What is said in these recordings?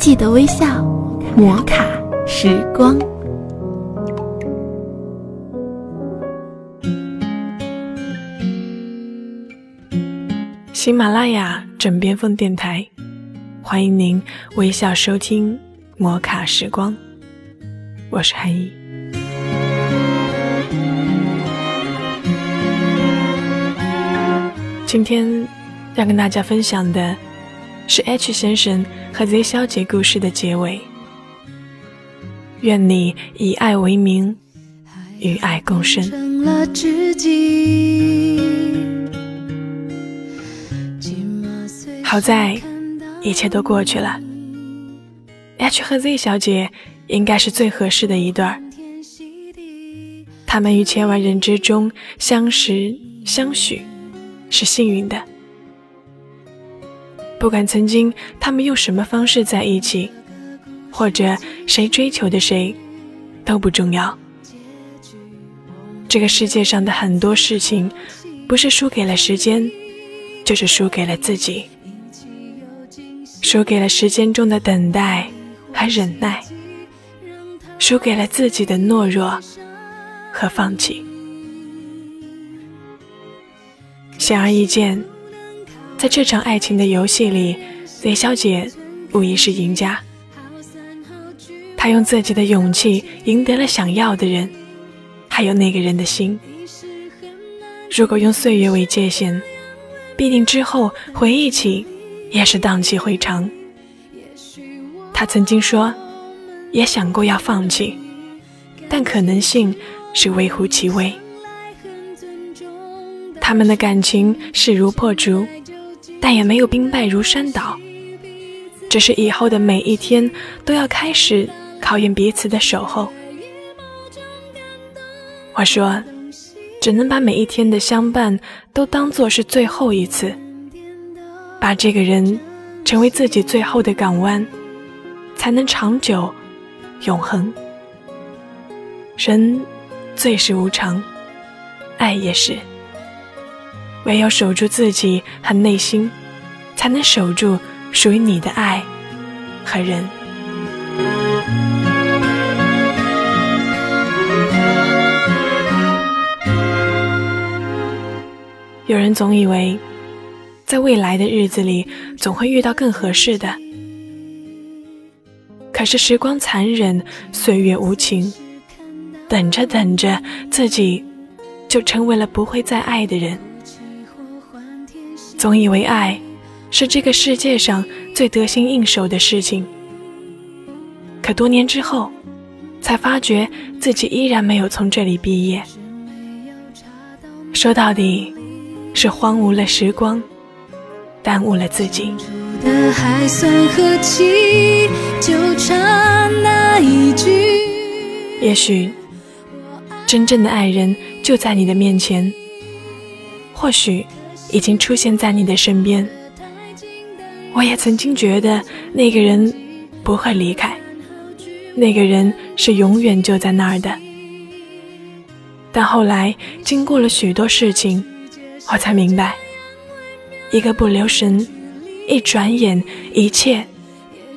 记得微笑，摩卡时光。喜马拉雅枕边风电台，欢迎您微笑收听摩卡时光，我是韩怡。今天要跟大家分享的是 H 先生和 Z 小姐故事的结尾。愿你以爱为名，与爱共生。好在一切都过去了。H 和 Z 小姐应该是最合适的一对儿。他们于千万人之中相识相许，是幸运的。不管曾经他们用什么方式在一起，或者谁追求的谁，都不重要。这个世界上的很多事情，不是输给了时间，就是输给了自己。输给了时间中的等待和忍耐，输给了自己的懦弱和放弃。显而易见，在这场爱情的游戏里雷小姐无疑是赢家。她用自己的勇气赢得了想要的人，还有那个人的心。如果用岁月为界限，必定之后回忆起。也是荡气回肠。他曾经说，也想过要放弃，但可能性是微乎其微。他们的感情势如破竹，但也没有兵败如山倒。只是以后的每一天都要开始考验彼此的守候。我说，只能把每一天的相伴都当做是最后一次。把这个人成为自己最后的港湾，才能长久、永恒。人最是无常，爱也是。唯有守住自己和内心，才能守住属于你的爱和人。有人总以为。在未来的日子里，总会遇到更合适的。可是时光残忍，岁月无情，等着等着，自己就成为了不会再爱的人。总以为爱是这个世界上最得心应手的事情，可多年之后，才发觉自己依然没有从这里毕业。说到底，是荒芜了时光。耽误了自己。也许，真正的爱人就在你的面前，或许已经出现在你的身边。我也曾经觉得那个人不会离开，那个人是永远就在那儿的。但后来经过了许多事情，我才明白。一个不留神，一转眼，一切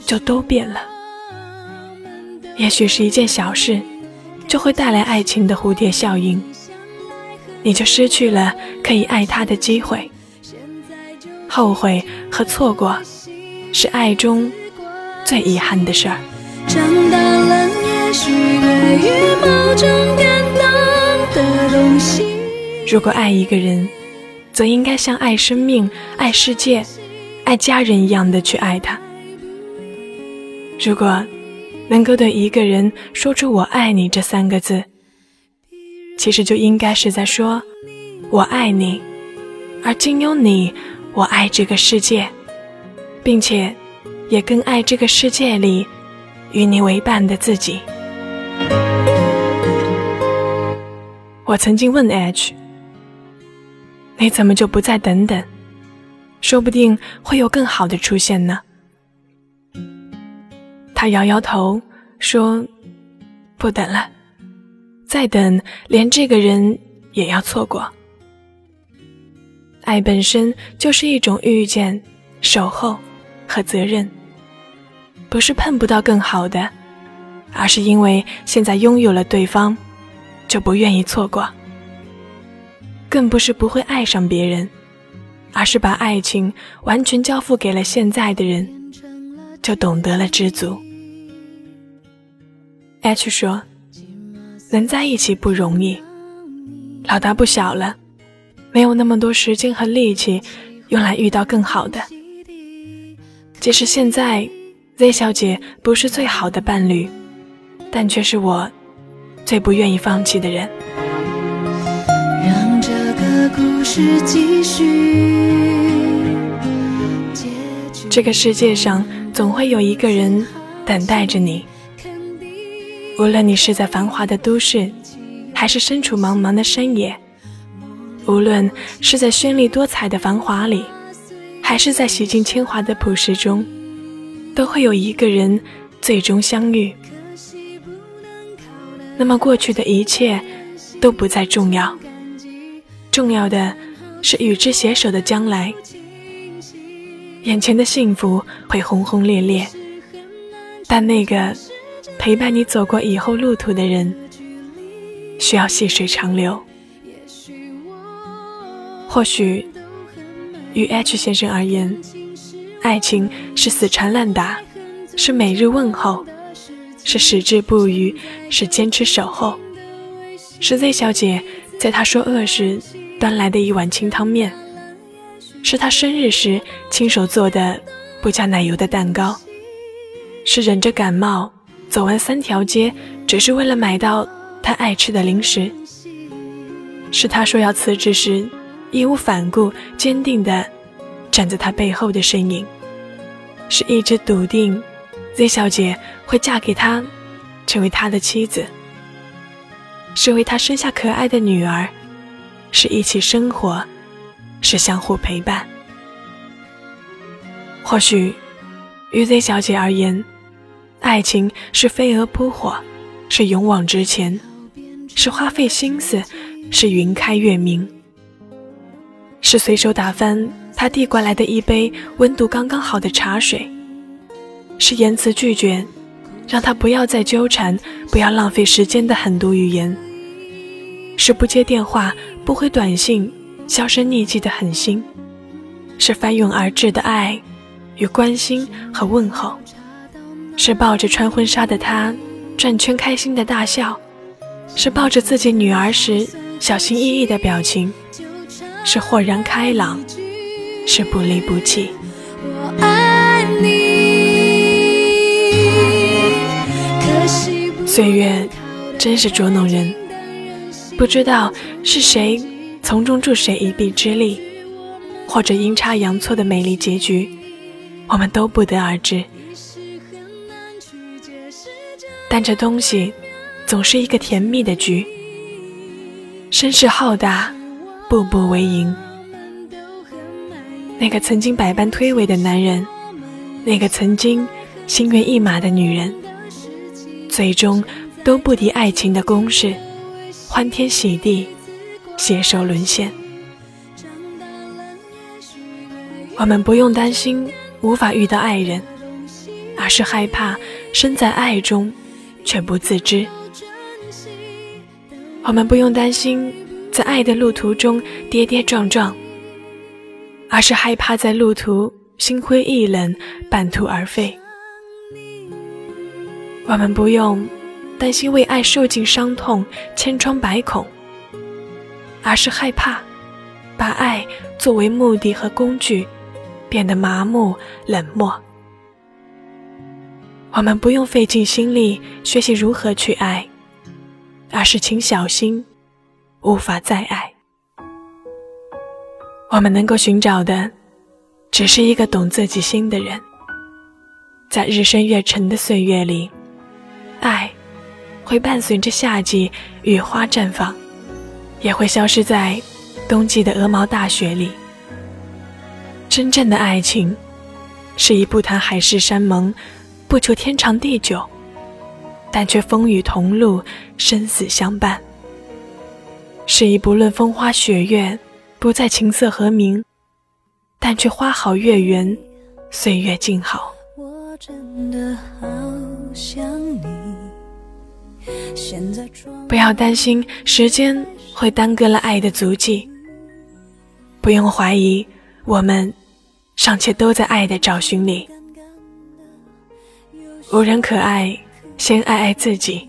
就都变了。也许是一件小事，就会带来爱情的蝴蝶效应，你就失去了可以爱他的机会。后悔和错过，是爱中最遗憾的事儿。如果爱一个人。则应该像爱生命、爱世界、爱家人一样的去爱他。如果能够对一个人说出“我爱你”这三个字，其实就应该是在说“我爱你”，而仅有你，我爱这个世界，并且也更爱这个世界里与你为伴的自己。我曾经问 H。你怎么就不再等等？说不定会有更好的出现呢。他摇摇头说：“不等了，再等连这个人也要错过。爱本身就是一种遇见、守候和责任，不是碰不到更好的，而是因为现在拥有了对方，就不愿意错过。更不是不会爱上别人，而是把爱情完全交付给了现在的人，就懂得了知足。H 说：“能在一起不容易，老大不小了，没有那么多时间和力气用来遇到更好的。即使现在。” Z 小姐不是最好的伴侣，但却是我最不愿意放弃的人。让这个故事继续。这个世界上总会有一个人等待着你，无论你是在繁华的都市，还是身处茫茫的山野；无论是在绚丽多彩的繁华里，还是在洗尽铅华的朴实中。都会有一个人最终相遇，那么过去的一切都不再重要，重要的是与之携手的将来。眼前的幸福会轰轰烈烈，但那个陪伴你走过以后路途的人，需要细水长流。或许，与 H 先生而言。爱情是死缠烂打，是每日问候，是矢志不渝，是坚持守候，是 Z 小姐在他说饿时端来的一碗清汤面，是他生日时亲手做的不加奶油的蛋糕，是忍着感冒走完三条街只是为了买到他爱吃的零食，是他说要辞职时义无反顾、坚定的站在他背后的身影。是一直笃定，Z 小姐会嫁给他，成为他的妻子，是为他生下可爱的女儿，是一起生活，是相互陪伴。或许，于 Z 小姐而言，爱情是飞蛾扑火，是勇往直前，是花费心思，是云开月明，是随手打翻。他递过来的一杯温度刚刚好的茶水，是言辞拒绝，让他不要再纠缠，不要浪费时间的狠毒语言；是不接电话、不回短信、销声匿迹的狠心；是翻涌而至的爱与关心和问候；是抱着穿婚纱的他转圈开心的大笑；是抱着自己女儿时小心翼翼的表情；是豁然开朗。是不离不弃。我爱你岁月真是捉弄人，不知道是谁从中助谁一臂之力，或者阴差阳错的美丽结局，我们都不得而知。但这东西总是一个甜蜜的局，声势浩大，步步为营。那个曾经百般推诿的男人，那个曾经心猿意马的女人，最终都不敌爱情的攻势，欢天喜地，携手沦陷。我们不用担心无法遇到爱人，而是害怕身在爱中却不自知。我们不用担心在爱的路途中跌跌撞撞。而是害怕在路途心灰意冷、半途而废。我们不用担心为爱受尽伤痛、千疮百孔，而是害怕把爱作为目的和工具，变得麻木冷漠。我们不用费尽心力学习如何去爱，而是请小心，无法再爱。我们能够寻找的，只是一个懂自己心的人。在日升月沉的岁月里，爱会伴随着夏季雨花绽放，也会消失在冬季的鹅毛大雪里。真正的爱情，是一不谈海誓山盟，不求天长地久，但却风雨同路，生死相伴。是一不论风花雪月。不再琴瑟和鸣，但却花好月圆，岁月静好。不要担心时间会耽搁了爱的足迹，不用怀疑，我们尚且都在爱的找寻里。无人可爱，先爱爱自己；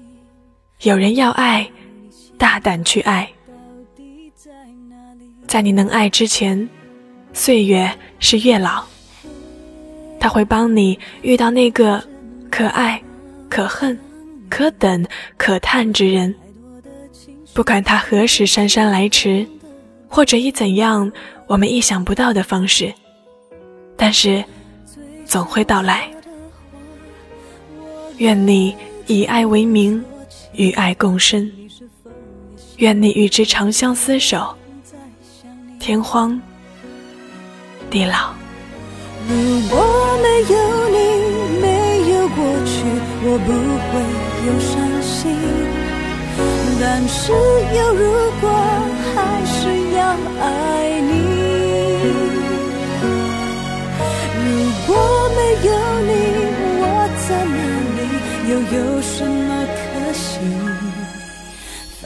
有人要爱，大胆去爱。在你能爱之前，岁月是月老，他会帮你遇到那个可爱、可恨。可等可叹之人，不管他何时姗姗来迟，或者以怎样我们意想不到的方式，但是总会到来。愿你以爱为名，与爱共生。愿你与之长相厮守，天荒地老。如果没有你，没有过去，我不会。有伤心，但是有如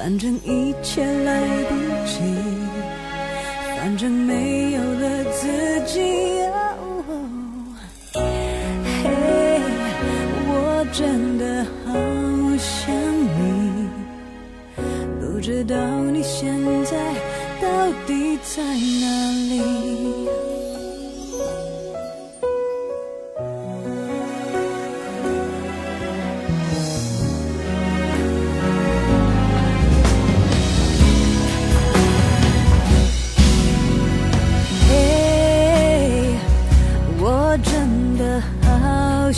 反正一切来不及，反正没有了自己。嘿，我真的好想你，不。知道你现在到底在哪里？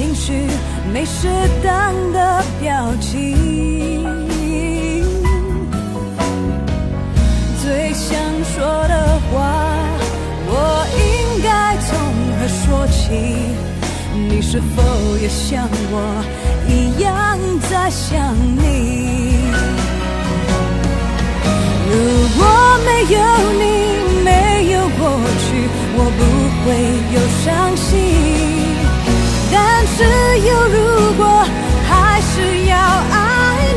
情绪。没适当的表情，最想说的话，我应该从何说起？你是否也像我一样在想你？如果没有你，没有过去，我不会有伤心。但是有如果，还是要爱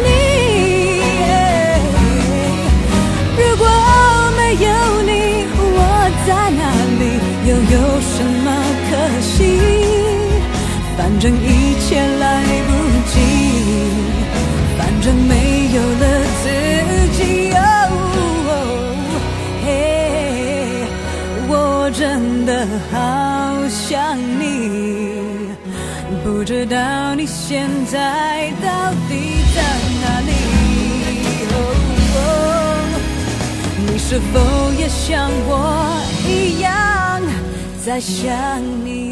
你。如果没有你，我在哪里，又有什么可惜？反正一切来不知道你现在到底在哪里？你是否也像我一样在想你？